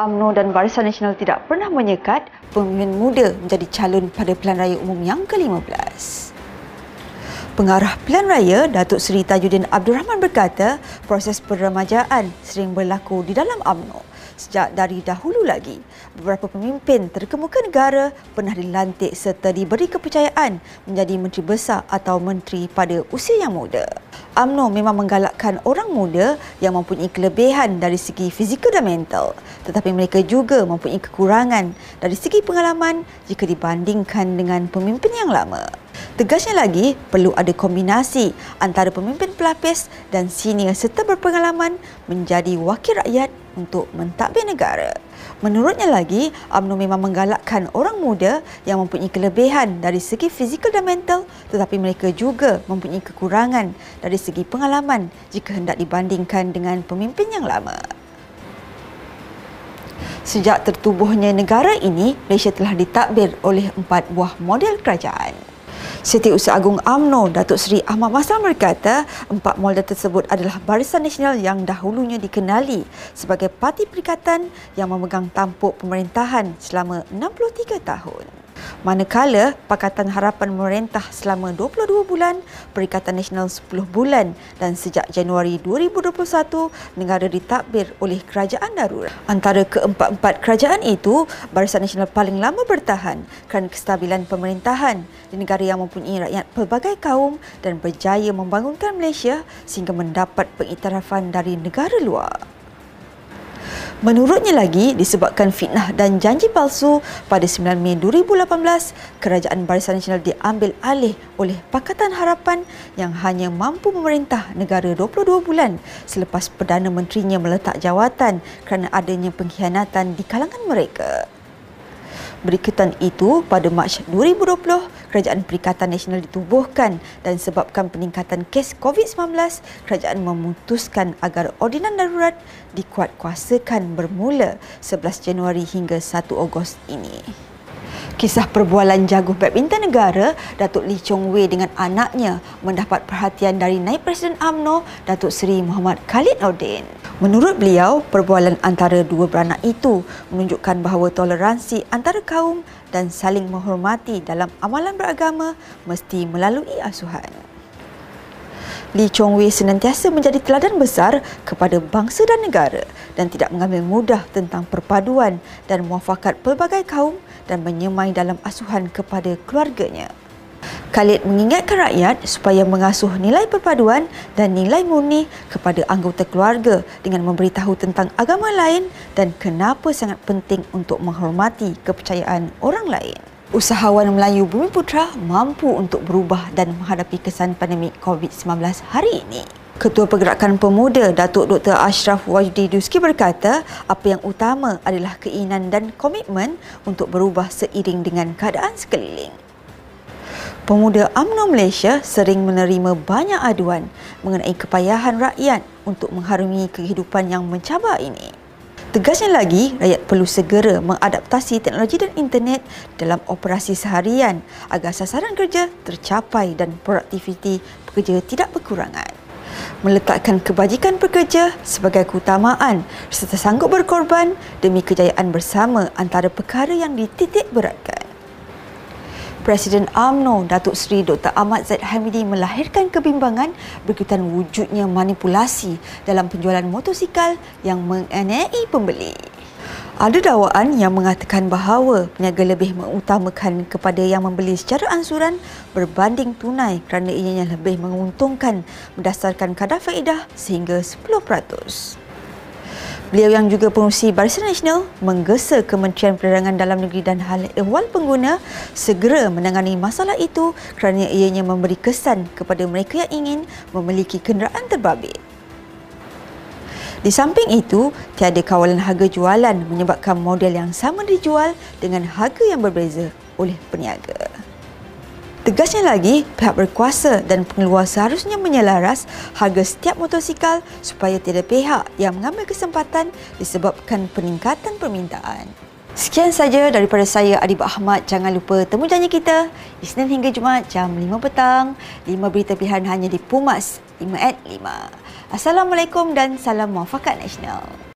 UMNO dan Barisan Nasional tidak pernah menyekat pemimpin muda menjadi calon pada pilihan raya umum yang ke-15. Pengarah Pilihan Raya Datuk Seri Tajuddin Abdul Rahman berkata proses peremajaan sering berlaku di dalam UMNO sejak dari dahulu lagi. Beberapa pemimpin terkemuka negara pernah dilantik serta diberi kepercayaan menjadi menteri besar atau menteri pada usia yang muda. UMNO memang menggalakkan orang muda yang mempunyai kelebihan dari segi fizikal dan mental tetapi mereka juga mempunyai kekurangan dari segi pengalaman jika dibandingkan dengan pemimpin yang lama. Tegasnya lagi, perlu ada kombinasi antara pemimpin pelapis dan senior serta berpengalaman menjadi wakil rakyat untuk mentadbir negara. Menurutnya lagi, UMNO memang menggalakkan orang muda yang mempunyai kelebihan dari segi fizikal dan mental tetapi mereka juga mempunyai kekurangan dari segi pengalaman jika hendak dibandingkan dengan pemimpin yang lama. Sejak tertubuhnya negara ini, Malaysia telah ditakbir oleh empat buah model kerajaan. Setiausaha Agung AMNO Datuk Seri Ahmad Maslam berkata empat model tersebut adalah Barisan Nasional yang dahulunya dikenali sebagai parti perikatan yang memegang tampuk pemerintahan selama 63 tahun. Manakala Pakatan Harapan Memerintah selama 22 bulan, Perikatan Nasional 10 bulan dan sejak Januari 2021, negara ditakbir oleh kerajaan darurat. Antara keempat-empat kerajaan itu, Barisan Nasional paling lama bertahan kerana kestabilan pemerintahan di negara yang mempunyai rakyat pelbagai kaum dan berjaya membangunkan Malaysia sehingga mendapat pengiktirafan dari negara luar. Menurutnya lagi, disebabkan fitnah dan janji palsu pada 9 Mei 2018, Kerajaan Barisan Nasional diambil alih oleh Pakatan Harapan yang hanya mampu memerintah negara 22 bulan selepas Perdana Menterinya meletak jawatan kerana adanya pengkhianatan di kalangan mereka. Berikutan itu, pada Mac 2020, Kerajaan Perikatan Nasional ditubuhkan dan sebabkan peningkatan kes COVID-19, kerajaan memutuskan agar ordinan darurat dikuatkuasakan bermula 11 Januari hingga 1 Ogos ini. Kisah perbualan jaguh badminton negara Datuk Lee Chong Wei dengan anaknya mendapat perhatian dari Naib Presiden AMNO Datuk Seri Muhammad Khalid Nordin. Menurut beliau, perbualan antara dua beranak itu menunjukkan bahawa toleransi antara kaum dan saling menghormati dalam amalan beragama mesti melalui asuhan. Lee Chong Wei senantiasa menjadi teladan besar kepada bangsa dan negara dan tidak mengambil mudah tentang perpaduan dan muafakat pelbagai kaum dan menyemai dalam asuhan kepada keluarganya. Khalid mengingatkan rakyat supaya mengasuh nilai perpaduan dan nilai murni kepada anggota keluarga dengan memberitahu tentang agama lain dan kenapa sangat penting untuk menghormati kepercayaan orang lain usahawan Melayu Bumi Putra mampu untuk berubah dan menghadapi kesan pandemik COVID-19 hari ini. Ketua Pergerakan Pemuda Datuk Dr. Ashraf Wajdi Duski berkata, apa yang utama adalah keinginan dan komitmen untuk berubah seiring dengan keadaan sekeliling. Pemuda UMNO Malaysia sering menerima banyak aduan mengenai kepayahan rakyat untuk mengharungi kehidupan yang mencabar ini. Tegasnya lagi, rakyat perlu segera mengadaptasi teknologi dan internet dalam operasi seharian agar sasaran kerja tercapai dan produktiviti pekerja tidak berkurangan. Meletakkan kebajikan pekerja sebagai keutamaan serta sanggup berkorban demi kejayaan bersama antara perkara yang dititik beratkan. Presiden AMNO Datuk Seri Dr. Ahmad Zaid Hamidi melahirkan kebimbangan berkaitan wujudnya manipulasi dalam penjualan motosikal yang menganiai pembeli. Ada dakwaan yang mengatakan bahawa peniaga lebih mengutamakan kepada yang membeli secara ansuran berbanding tunai kerana ianya lebih menguntungkan berdasarkan kadar faedah sehingga 10%. Beliau yang juga pengurusi Barisan Nasional menggesa Kementerian Perdagangan Dalam Negeri dan Hal Ehwal Pengguna segera menangani masalah itu kerana ianya memberi kesan kepada mereka yang ingin memiliki kenderaan terbabit. Di samping itu, tiada kawalan harga jualan menyebabkan model yang sama dijual dengan harga yang berbeza oleh peniaga. Tegasnya lagi, pihak berkuasa dan pengeluar seharusnya menyelaras harga setiap motosikal supaya tidak pihak yang mengambil kesempatan disebabkan peningkatan permintaan. Sekian saja daripada saya Adib Ahmad. Jangan lupa temu janji kita Isnin hingga Jumaat jam 5 petang. 5 berita pilihan hanya di Pumas 5 at 5. Assalamualaikum dan salam muafakat nasional.